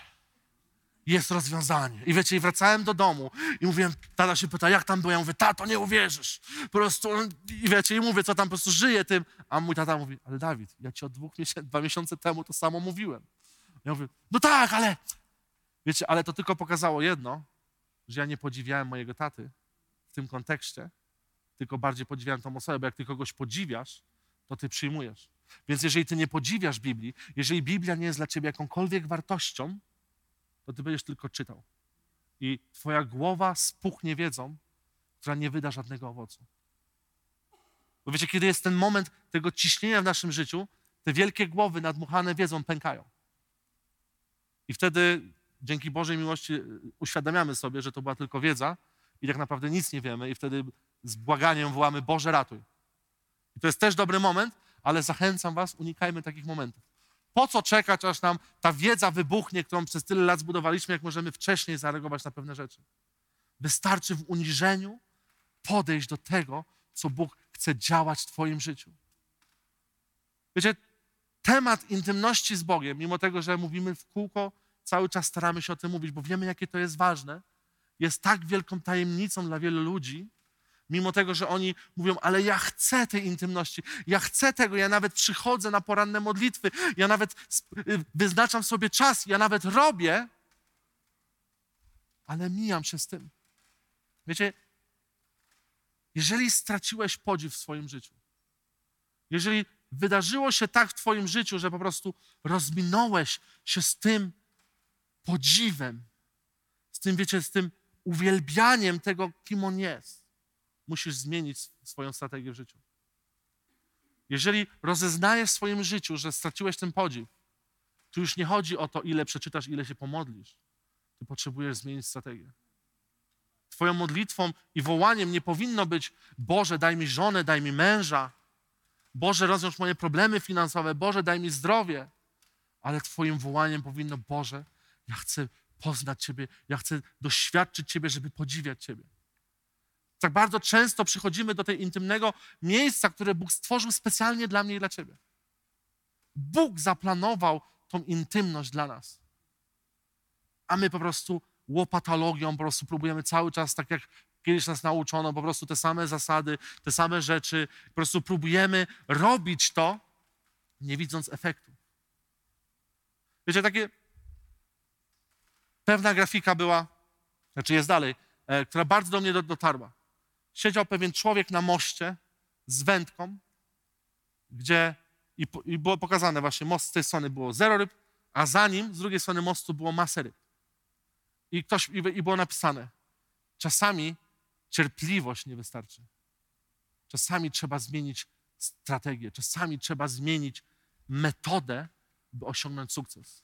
Jest rozwiązanie. I wiecie, i wracałem do domu i mówiłem, tata się pyta, jak tam było? Ja mówię, tato, nie uwierzysz. Po prostu, i wiecie, i mówię, co tam po prostu żyje tym. A mój tata mówi, ale Dawid, ja ci od dwóch miesięcy, dwa miesiące temu to samo mówiłem. Ja mówię, no tak, ale, wiecie, ale to tylko pokazało jedno, że ja nie podziwiałem mojego taty w tym kontekście, tylko bardziej podziwiałem tą osobę, bo jak ty kogoś podziwiasz, to ty przyjmujesz. Więc jeżeli ty nie podziwiasz Biblii, jeżeli Biblia nie jest dla ciebie jakąkolwiek wartością, to ty będziesz tylko czytał. I twoja głowa spuchnie wiedzą, która nie wyda żadnego owocu. Bo wiecie, kiedy jest ten moment tego ciśnienia w naszym życiu, te wielkie głowy nadmuchane wiedzą pękają. I wtedy dzięki Bożej miłości uświadamiamy sobie, że to była tylko wiedza i tak naprawdę nic nie wiemy i wtedy z błaganiem wołamy Boże ratuj. I to jest też dobry moment, ale zachęcam was, unikajmy takich momentów. Po co czekać, aż nam ta wiedza wybuchnie, którą przez tyle lat zbudowaliśmy, jak możemy wcześniej zareagować na pewne rzeczy? Wystarczy w uniżeniu podejść do tego, co Bóg chce działać w Twoim życiu. Wiecie, temat intymności z Bogiem, mimo tego, że mówimy w kółko cały czas staramy się o tym mówić, bo wiemy, jakie to jest ważne, jest tak wielką tajemnicą dla wielu ludzi, Mimo tego, że oni mówią, ale ja chcę tej intymności, ja chcę tego, ja nawet przychodzę na poranne modlitwy, ja nawet y, wyznaczam sobie czas, ja nawet robię, ale mijam się z tym. Wiecie, jeżeli straciłeś podziw w swoim życiu, jeżeli wydarzyło się tak w Twoim życiu, że po prostu rozminąłeś się z tym podziwem, z tym, wiecie, z tym uwielbianiem tego, kim On jest, musisz zmienić swoją strategię w życiu. Jeżeli rozeznajesz w swoim życiu, że straciłeś ten podziw, to już nie chodzi o to, ile przeczytasz, ile się pomodlisz. Ty potrzebujesz zmienić strategię. Twoją modlitwą i wołaniem nie powinno być Boże, daj mi żonę, daj mi męża. Boże, rozwiąż moje problemy finansowe. Boże, daj mi zdrowie. Ale Twoim wołaniem powinno, Boże, ja chcę poznać Ciebie, ja chcę doświadczyć Ciebie, żeby podziwiać Ciebie. Tak bardzo często przychodzimy do tej intymnego miejsca, które Bóg stworzył specjalnie dla mnie i dla Ciebie. Bóg zaplanował tą intymność dla nas. A my po prostu łopatologią, po prostu próbujemy cały czas, tak jak kiedyś nas nauczono, po prostu te same zasady, te same rzeczy, po prostu próbujemy robić to, nie widząc efektu. Wiecie, takie pewna grafika była, znaczy jest dalej, e, która bardzo do mnie dotarła. Siedział pewien człowiek na moście z wędką, gdzie i, i było pokazane właśnie, most z tej strony było zero ryb, a za nim, z drugiej strony mostu było masę ryb. I, ktoś, i, i było napisane, czasami cierpliwość nie wystarczy. Czasami trzeba zmienić strategię, czasami trzeba zmienić metodę, by osiągnąć sukces.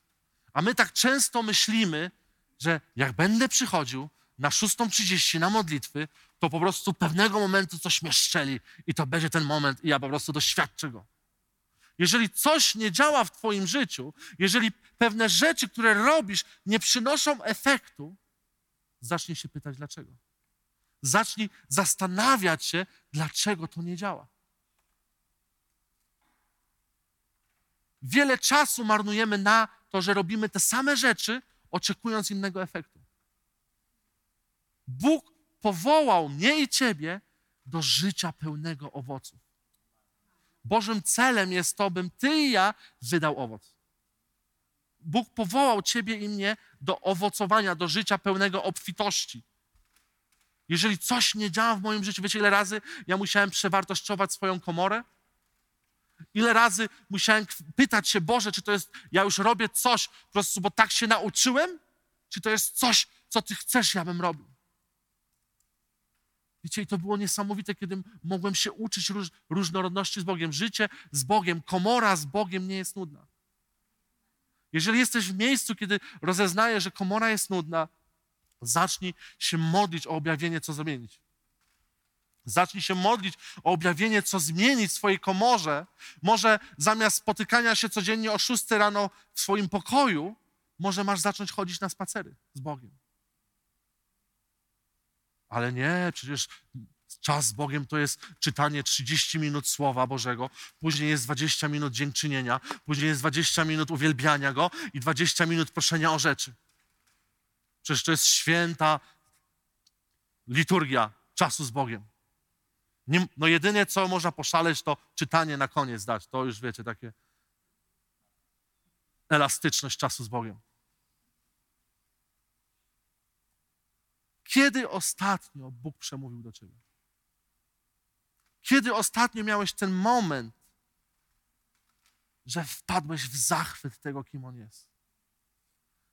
A my tak często myślimy, że jak będę przychodził na 6.30 na modlitwy, to po prostu pewnego momentu coś mnie szczeli i to będzie ten moment i ja po prostu doświadczę go. Jeżeli coś nie działa w Twoim życiu, jeżeli pewne rzeczy, które robisz, nie przynoszą efektu, zacznij się pytać dlaczego. Zacznij zastanawiać się, dlaczego to nie działa. Wiele czasu marnujemy na to, że robimy te same rzeczy, oczekując innego efektu. Bóg powołał mnie i ciebie do życia pełnego owoców. Bożym celem jest to, bym ty i ja wydał owoc. Bóg powołał ciebie i mnie do owocowania, do życia pełnego obfitości. Jeżeli coś nie działa w moim życiu, wiecie, ile razy ja musiałem przewartościować swoją komorę? Ile razy musiałem pytać się, Boże, czy to jest, ja już robię coś po prostu, bo tak się nauczyłem? Czy to jest coś, co Ty chcesz, ja bym robił? Wiecie, to było niesamowite, kiedy mogłem się uczyć róż, różnorodności z Bogiem. Życie z Bogiem, komora z Bogiem nie jest nudna. Jeżeli jesteś w miejscu, kiedy rozeznajesz, że komora jest nudna, zacznij się modlić o objawienie, co zmienić. Zacznij się modlić o objawienie, co zmienić w swojej komorze. Może zamiast spotykania się codziennie o 6 rano w swoim pokoju, może masz zacząć chodzić na spacery z Bogiem. Ale nie, przecież czas z Bogiem to jest czytanie 30 minut Słowa Bożego, później jest 20 minut dziękczynienia, później jest 20 minut uwielbiania Go i 20 minut proszenia o rzeczy. Przecież to jest święta liturgia czasu z Bogiem. Nie, no jedynie co można poszaleć, to czytanie na koniec dać. To już wiecie, takie elastyczność czasu z Bogiem. Kiedy ostatnio Bóg przemówił do ciebie? Kiedy ostatnio miałeś ten moment, że wpadłeś w zachwyt tego, kim On jest?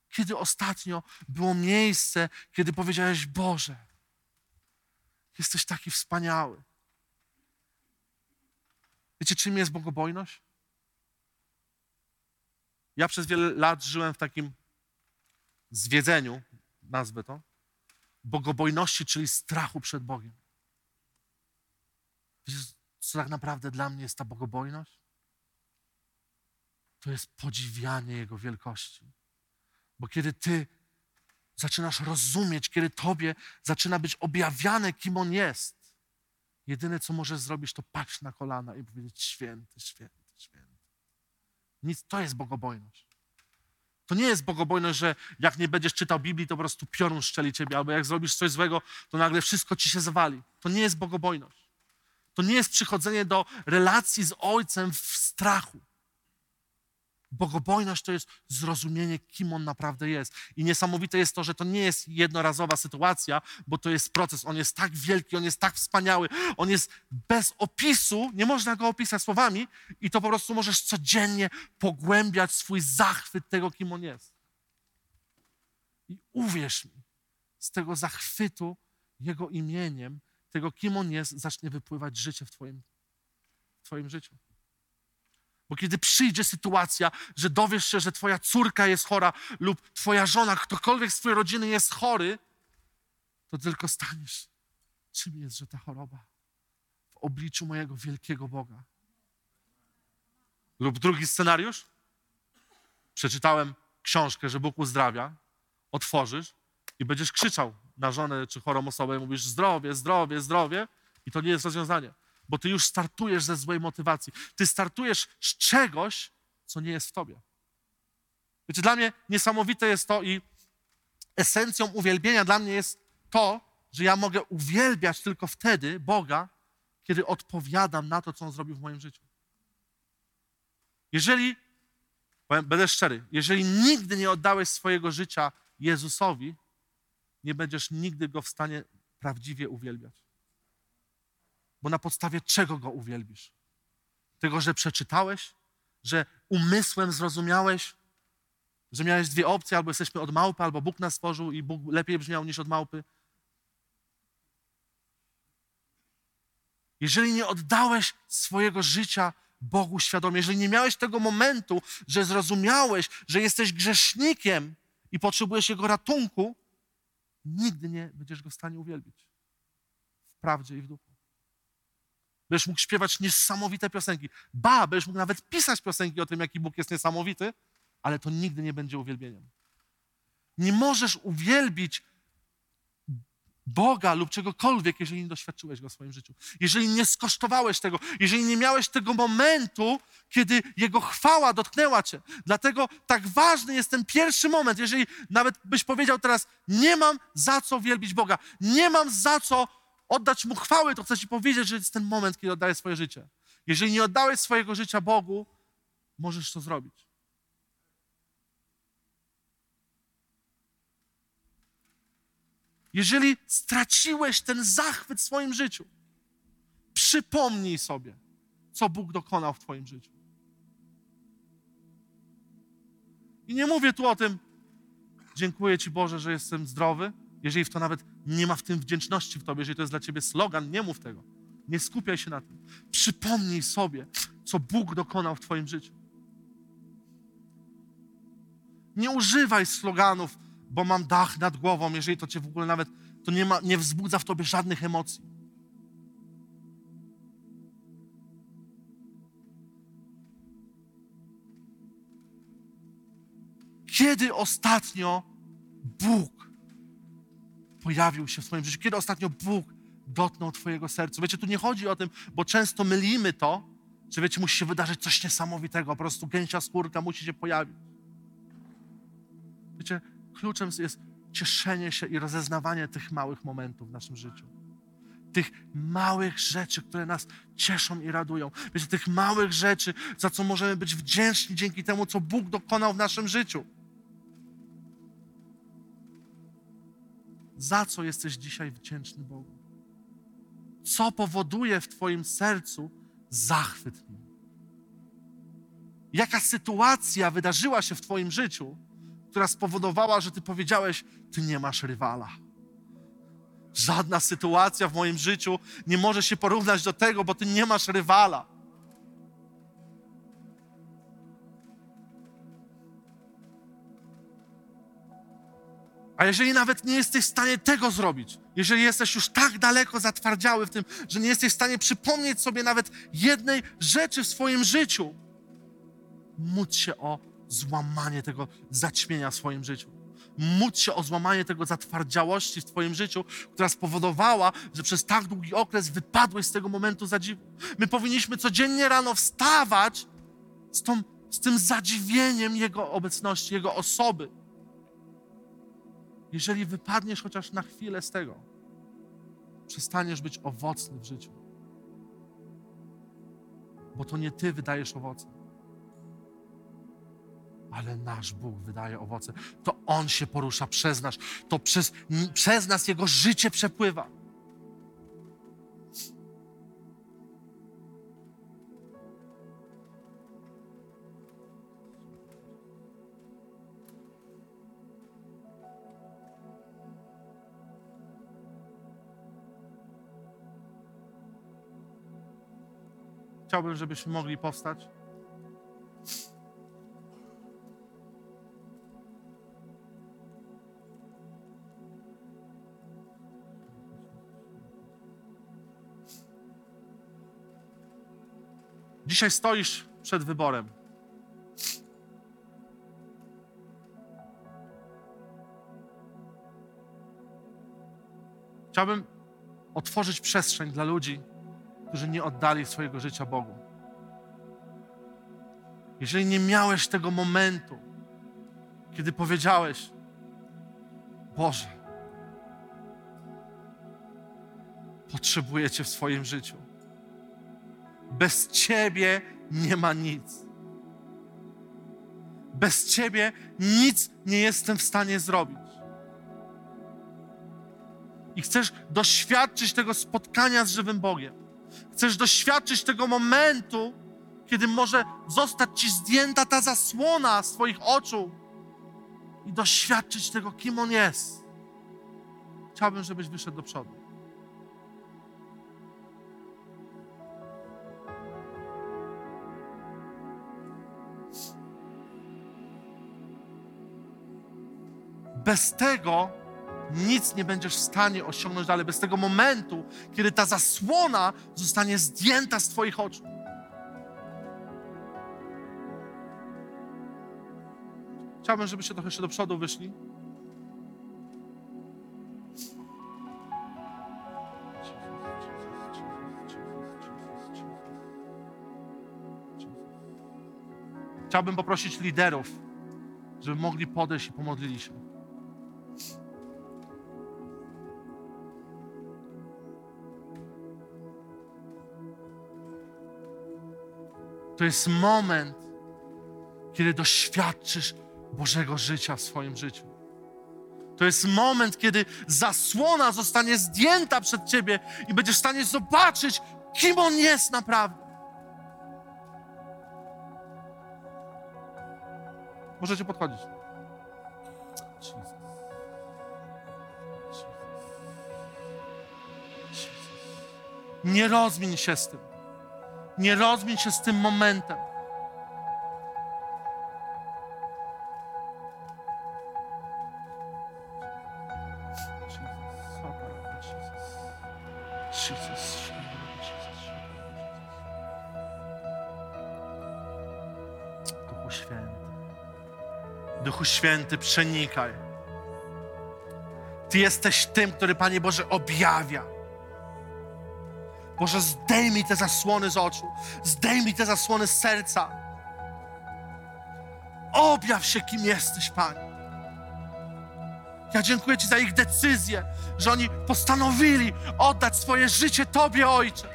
Kiedy ostatnio było miejsce, kiedy powiedziałeś: Boże, jesteś taki wspaniały. Wiecie, czym jest bogobojność? Ja przez wiele lat żyłem w takim zwiedzeniu, nazwę to, bogobojności, czyli strachu przed Bogiem. Wiecie, co tak naprawdę dla mnie jest ta bogobojność? To jest podziwianie Jego wielkości. Bo kiedy Ty zaczynasz rozumieć, kiedy Tobie zaczyna być objawiane, kim On jest, jedyne, co możesz zrobić, to paść na kolana i powiedzieć święty, święty, święty. Nic, to jest bogobojność. To nie jest bogobojność, że jak nie będziesz czytał Biblii, to po prostu piorun szczeli ciebie, albo jak zrobisz coś złego, to nagle wszystko ci się zawali. To nie jest bogobojność. To nie jest przychodzenie do relacji z Ojcem w strachu. Bogobojność to jest zrozumienie, kim On naprawdę jest. I niesamowite jest to, że to nie jest jednorazowa sytuacja, bo to jest proces. On jest tak wielki, on jest tak wspaniały, on jest bez opisu, nie można go opisać słowami, i to po prostu możesz codziennie pogłębiać swój zachwyt tego, kim On jest. I uwierz mi, z tego zachwytu Jego imieniem, tego, kim On jest, zacznie wypływać życie w Twoim, w twoim życiu. Bo kiedy przyjdzie sytuacja, że dowiesz się, że twoja córka jest chora lub twoja żona, ktokolwiek z twojej rodziny jest chory, to tylko staniesz. Czym jest, że ta choroba? W obliczu mojego wielkiego Boga. Lub drugi scenariusz? Przeczytałem książkę, że Bóg uzdrawia, otworzysz i będziesz krzyczał na żonę czy chorą osobę i mówisz zdrowie, zdrowie, zdrowie i to nie jest rozwiązanie bo ty już startujesz ze złej motywacji. Ty startujesz z czegoś, co nie jest w tobie. Wiecie, dla mnie niesamowite jest to i esencją uwielbienia dla mnie jest to, że ja mogę uwielbiać tylko wtedy Boga, kiedy odpowiadam na to, co On zrobił w moim życiu. Jeżeli, będę szczery, jeżeli nigdy nie oddałeś swojego życia Jezusowi, nie będziesz nigdy Go w stanie prawdziwie uwielbiać. Bo na podstawie czego go uwielbisz? Tego, że przeczytałeś? Że umysłem zrozumiałeś? Że miałeś dwie opcje, albo jesteśmy od małpy, albo Bóg nas stworzył i Bóg lepiej brzmiał niż od małpy? Jeżeli nie oddałeś swojego życia Bogu świadomie, jeżeli nie miałeś tego momentu, że zrozumiałeś, że jesteś grzesznikiem i potrzebujesz Jego ratunku, nigdy nie będziesz Go w stanie uwielbić. W prawdzie i w duchu. Będziesz mógł śpiewać niesamowite piosenki. Ba, będziesz mógł nawet pisać piosenki o tym, jaki Bóg jest niesamowity, ale to nigdy nie będzie uwielbieniem. Nie możesz uwielbić Boga lub czegokolwiek, jeżeli nie doświadczyłeś Go w swoim życiu. Jeżeli nie skosztowałeś tego, jeżeli nie miałeś tego momentu, kiedy Jego chwała dotknęła Cię. Dlatego tak ważny jest ten pierwszy moment. Jeżeli nawet byś powiedział teraz, nie mam za co wielbić Boga, nie mam za co oddać Mu chwałę, to chcę Ci powiedzieć, że jest ten moment, kiedy oddajesz swoje życie. Jeżeli nie oddałeś swojego życia Bogu, możesz to zrobić. Jeżeli straciłeś ten zachwyt w swoim życiu, przypomnij sobie, co Bóg dokonał w Twoim życiu. I nie mówię tu o tym, dziękuję Ci Boże, że jestem zdrowy, jeżeli w to nawet nie ma w tym wdzięczności w tobie, jeżeli to jest dla ciebie slogan, nie mów tego. Nie skupiaj się na tym. Przypomnij sobie, co Bóg dokonał w twoim życiu. Nie używaj sloganów, bo mam dach nad głową, jeżeli to cię w ogóle nawet, to nie, ma, nie wzbudza w tobie żadnych emocji. Kiedy ostatnio Bóg pojawił się w Twoim życiu? Kiedy ostatnio Bóg dotknął Twojego serca? Wiecie, tu nie chodzi o tym, bo często mylimy to, że wiecie, musi się wydarzyć coś niesamowitego, po prostu gęsia skórka musi się pojawić. Wiecie, kluczem jest cieszenie się i rozeznawanie tych małych momentów w naszym życiu. Tych małych rzeczy, które nas cieszą i radują. Wiecie, tych małych rzeczy, za co możemy być wdzięczni dzięki temu, co Bóg dokonał w naszym życiu. Za co jesteś dzisiaj wdzięczny Bogu? Co powoduje w Twoim sercu zachwyt nim? Jaka sytuacja wydarzyła się w Twoim życiu, która spowodowała, że Ty powiedziałeś: Ty nie masz rywala. Żadna sytuacja w moim życiu nie może się porównać do tego, bo Ty nie masz rywala. A jeżeli nawet nie jesteś w stanie tego zrobić, jeżeli jesteś już tak daleko zatwardziały w tym, że nie jesteś w stanie przypomnieć sobie nawet jednej rzeczy w swoim życiu, módl się o złamanie tego zaćmienia w swoim życiu. Módl się o złamanie tego zatwardziałości w Twoim życiu, która spowodowała, że przez tak długi okres wypadłeś z tego momentu zadziwu. My powinniśmy codziennie rano wstawać z tą z tym zadziwieniem Jego obecności, Jego osoby. Jeżeli wypadniesz chociaż na chwilę z tego, przestaniesz być owocny w życiu. Bo to nie Ty wydajesz owoce, ale nasz Bóg wydaje owoce. To On się porusza przez nas, to przez, przez nas Jego życie przepływa. Chciałbym, żebyśmy mogli powstać. Dzisiaj stoisz przed wyborem. Chciałbym otworzyć przestrzeń dla ludzi, którzy nie oddali swojego życia Bogu. Jeżeli nie miałeś tego momentu, kiedy powiedziałeś: Boże, potrzebuję Cię w swoim życiu. Bez Ciebie nie ma nic. Bez Ciebie nic nie jestem w stanie zrobić. I chcesz doświadczyć tego spotkania z żywym Bogiem. Chcesz doświadczyć tego momentu, kiedy może zostać ci zdjęta ta zasłona z Twoich oczu i doświadczyć tego, kim On jest. Chciałbym, żebyś wyszedł do przodu. Bez tego nic nie będziesz w stanie osiągnąć dalej, bez tego momentu, kiedy ta zasłona zostanie zdjęta z Twoich oczu. Chciałbym, żebyście trochę jeszcze do przodu wyszli. Chciałbym poprosić liderów, żeby mogli podejść i pomodlili się. To jest moment, kiedy doświadczysz Bożego życia w swoim życiu. To jest moment, kiedy zasłona zostanie zdjęta przed ciebie i będziesz w stanie zobaczyć, kim On jest naprawdę. Możecie podchodzić. Nie rozmień się z tym. Nie rozmień się z tym momentem. Duchu Święty. Duchu Święty, przenikaj. Ty jesteś tym, który, Panie Boże, objawia. Boże, zdejmij te zasłony z oczu, zdejmij te zasłony z serca. Objaw się, kim jesteś, Panie. Ja dziękuję Ci za ich decyzję, że oni postanowili oddać swoje życie Tobie, Ojcze.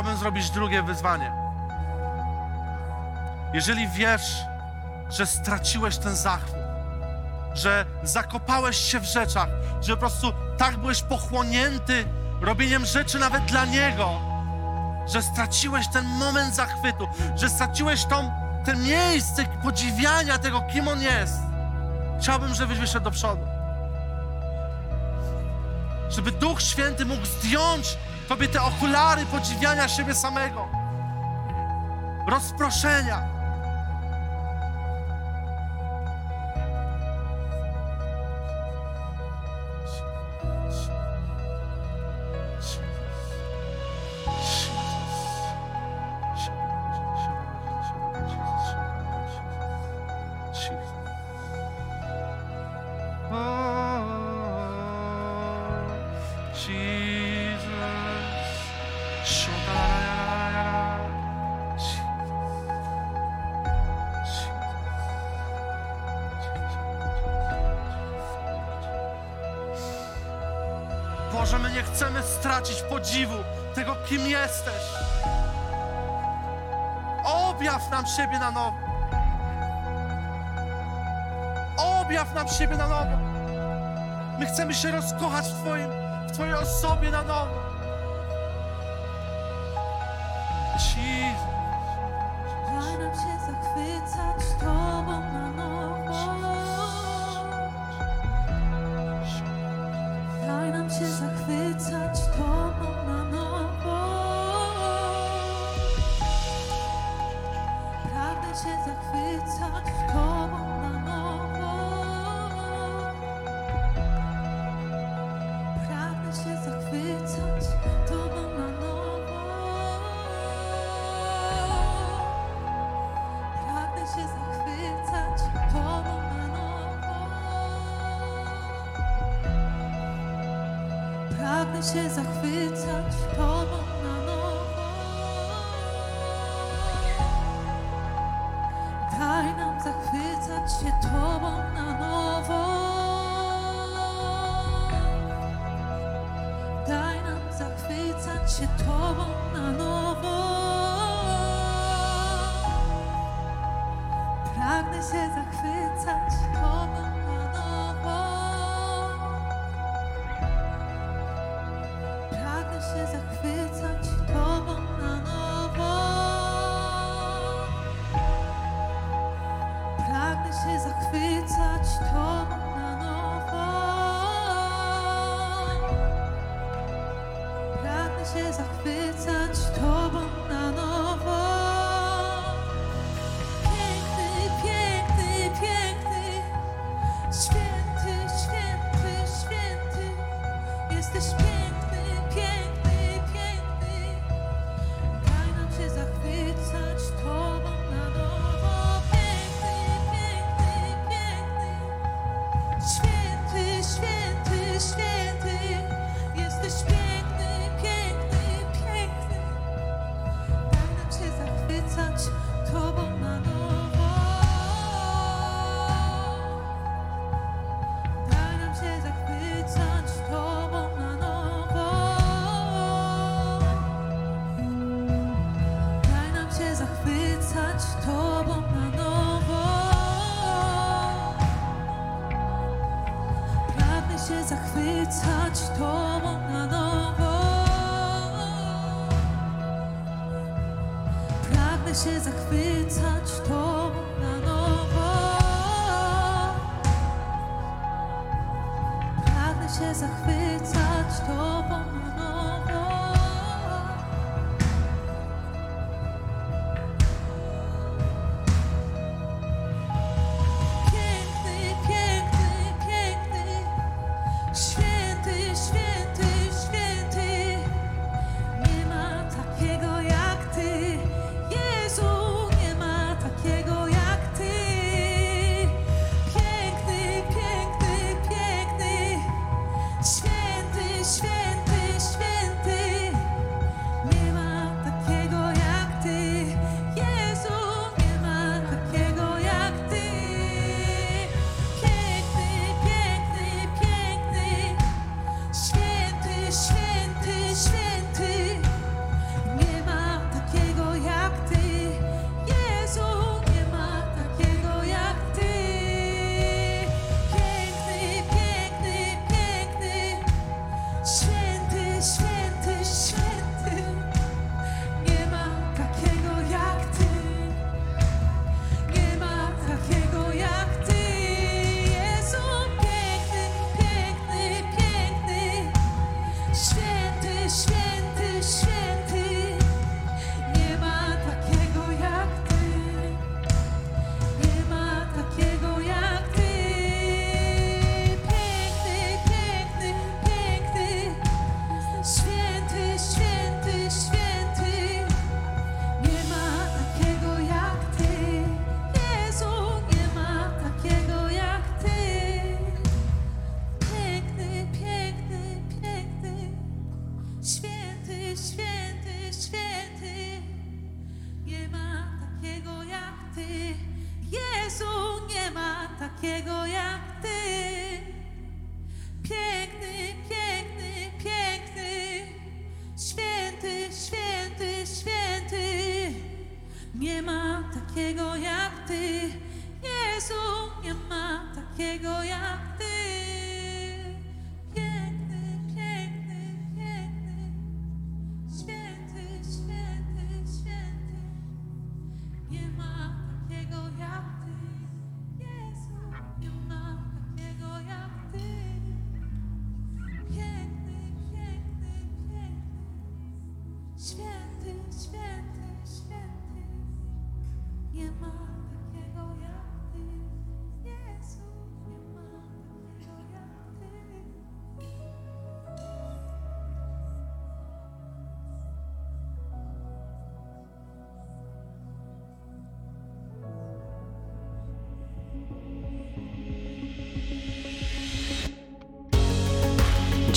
Chciałbym zrobić drugie wyzwanie. Jeżeli wiesz, że straciłeś ten zachwyt, że zakopałeś się w rzeczach, że po prostu tak byłeś pochłonięty robieniem rzeczy nawet dla Niego, że straciłeś ten moment zachwytu, że straciłeś te miejsce podziwiania tego, kim On jest. Chciałbym, żebyś wyszedł do przodu. Żeby Duch Święty mógł zdjąć Tobie te okulary podziwiania siebie samego, rozproszenia. siebie na nowo. Objaw nam siebie na nowo. My chcemy się rozkochać w, twoim, w Twojej osobie na nowo. się Tobą na nowo. Pragnę się zachwycić. radę się zachwycać to na nowo. Pragnę się zachwycać to